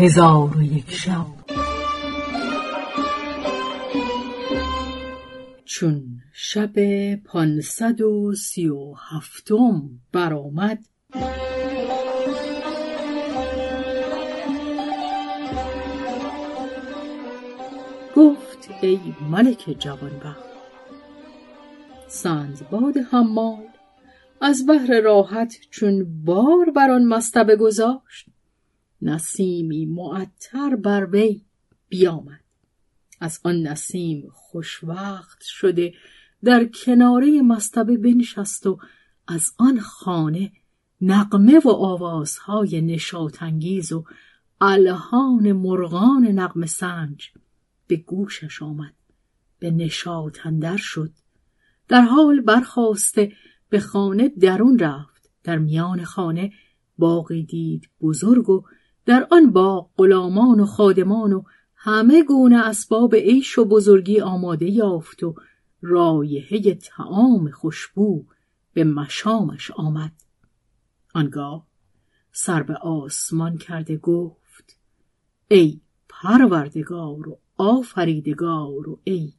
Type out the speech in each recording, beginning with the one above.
هزار و یک شب. چون شب پانصد و سی و هفتم برآمد گفت ای ملک جوانبخت سندباد حمال از بهر راحت چون بار بر آن مصطبه گذاشت. نسیمی معطر بر وی بیامد. از آن نسیم خوشوقت شده در کناره مصطبه بنشست و از آن خانه نقمه و آوازهای نشاطانگیز و الهان مرغان نقم سنج به گوشش آمد به نشاط شد. در حال برخواسته به خانه درون رفت. در میان خانه باقی دید بزرگ و در آن باغ غلامان و خادمان و همه گونه اسباب عیش و بزرگی آماده یافت و رایحه تعام خوشبو به مشامش آمد. آنگاه سر به آسمان کرده گفت ای پروردگار و آفریدگار و ای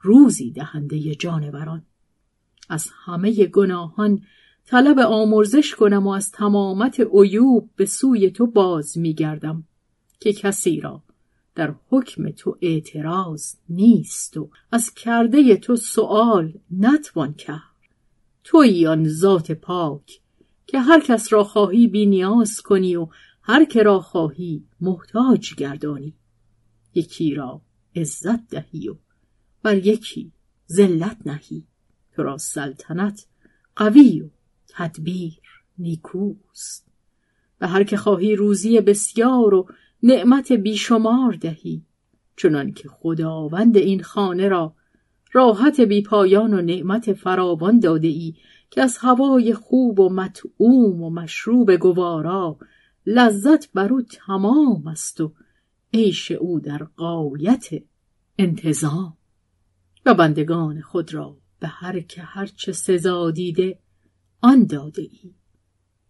روزی دهنده جانوران از همه گناهان طلب آمرزش کنم و از تمامت عیوب به سوی تو باز میگردم که کسی را در حکم تو اعتراض نیست و از کرده تو سؤال نتوان کرد. تویی آن ذات پاک که هر کس را خواهی بینیاز کنی و هر که را خواهی محتاج گردانی. یکی را عزت دهی و بر یکی ذلت نهی. تو را سلطنت قوی و تدبیر نیکوست. به هر که خواهی روزی بسیار و نعمت بیشمار دهی چنان که خداوند این خانه را راحت بیپایان و نعمت فراوان داده ای که از هوای خوب و مطعوم و مشروب گوارا لذت بر او تمام است و عیش او در قایت انتظام. و بندگان خود را به هر که هرچه سزا دیده آن داده ای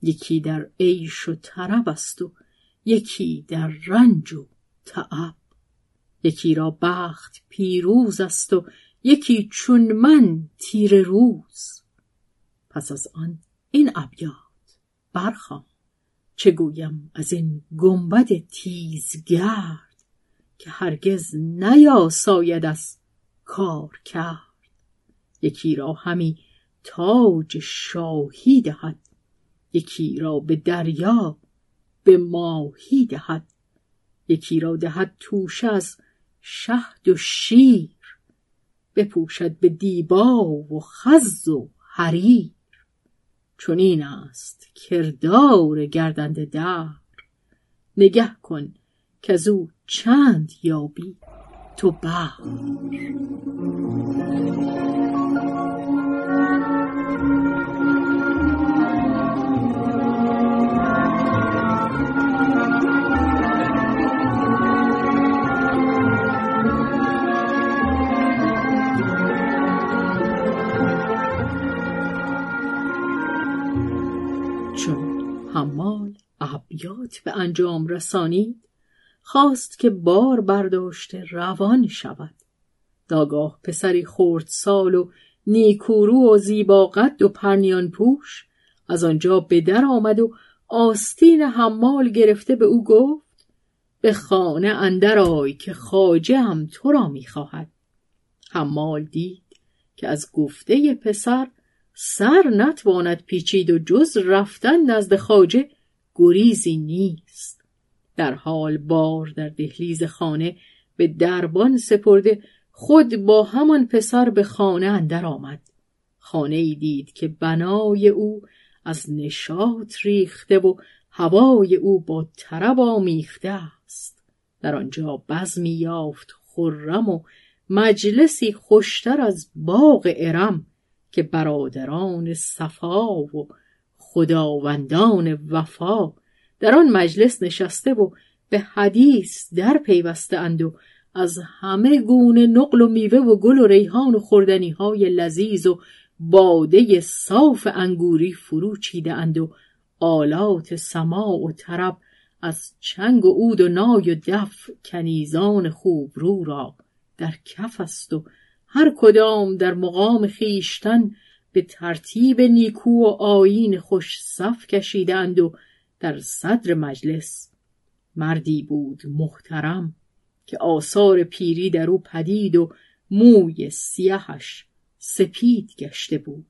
یکی در عیش و طرب است و یکی در رنج و تعب یکی را بخت پیروز است و یکی چون من تیر روز. پس از آن این ابیات برخوام چه گویم از این گنبد تیزگرد که هرگز نیاساید از کار کرد. یکی را همی تاج شاهی دهد. یکی را به دریا به ماهی دهد. یکی را دهد توش از شهد و شیر. بپوشد به دیبا و خز و حریر. چنین است کردار گردنده دهر. نگه کن از او چند یابی تو بخت حمال ابیات به انجام رسانید خواست که بار برداشته روان شود. داگاه پسری خورد سال و نیکورو و زیبا قد و پرنیان پوش از آنجا به در آمد و آستین حمال گرفته به او گفت به خانه اندر آی که خاجه هم تو را می‌خواهد. حمال دید که از گفته پسر سر نتواند پیچید و جز رفتن نزد خاجه گریزی نیست. در حال بار در دهلیز خانه به دربان سپرده خود با همان پسر به خانه اندر آمد. خانه ای دید که بنای او از نشاط ریخته و هوای او با طرب آمیخته است. در آنجا بزمی یافت خرم و مجلسی خوشتر از باغ ارم. که برادران صفا و خداوندان وفا در آن مجلس نشسته و به حدیث در پیوسته اند و از همه گونه نقل و میوه و گل و ریحان و خوردنی های لذیذ و باده صاف انگوری فرو چیده اند و آلات سماع و طرب از چنگ و عود و نای و دف کنیزان خوب رو را در کف است و هر کدام در مقام خیشتن به ترتیب نیکو و آیین خوش صف کشیدند و در صدر مجلس. مردی بود محترم که آثار پیری در او پدید و موی سیهش سپید گشته بود.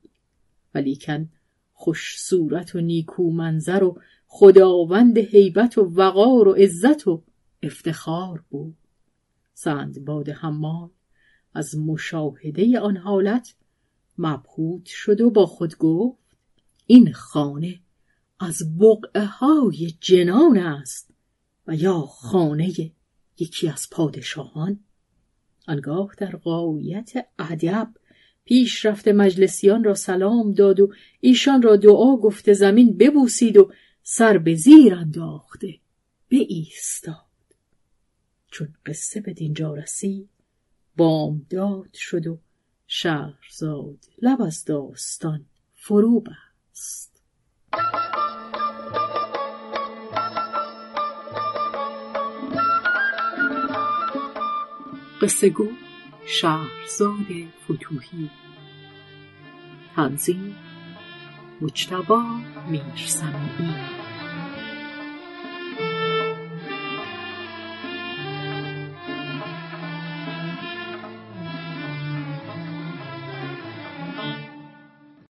ولیکن خوش صورت و نیکو منظر و خداوند هیبت و وقار و عزت و افتخار بود. سندباد حمال از مشاهده آن حالت مبهوت شد و با خود گفت این خانه از بقعه های جنان است و یا خانه یکی از پادشاهان؟ آنگاه در قایت ادب پیش رفته مجلسیان را سلام داد و ایشان را دعا گفته زمین ببوسید و سر به زیر انداخته به ایستاد چون قصه به دینجا رسید بامداد شد و شهرزاد لب از داستان فرو بست. قصه گو شهرزاد فتوهی تنظیم مجتبا میرسمی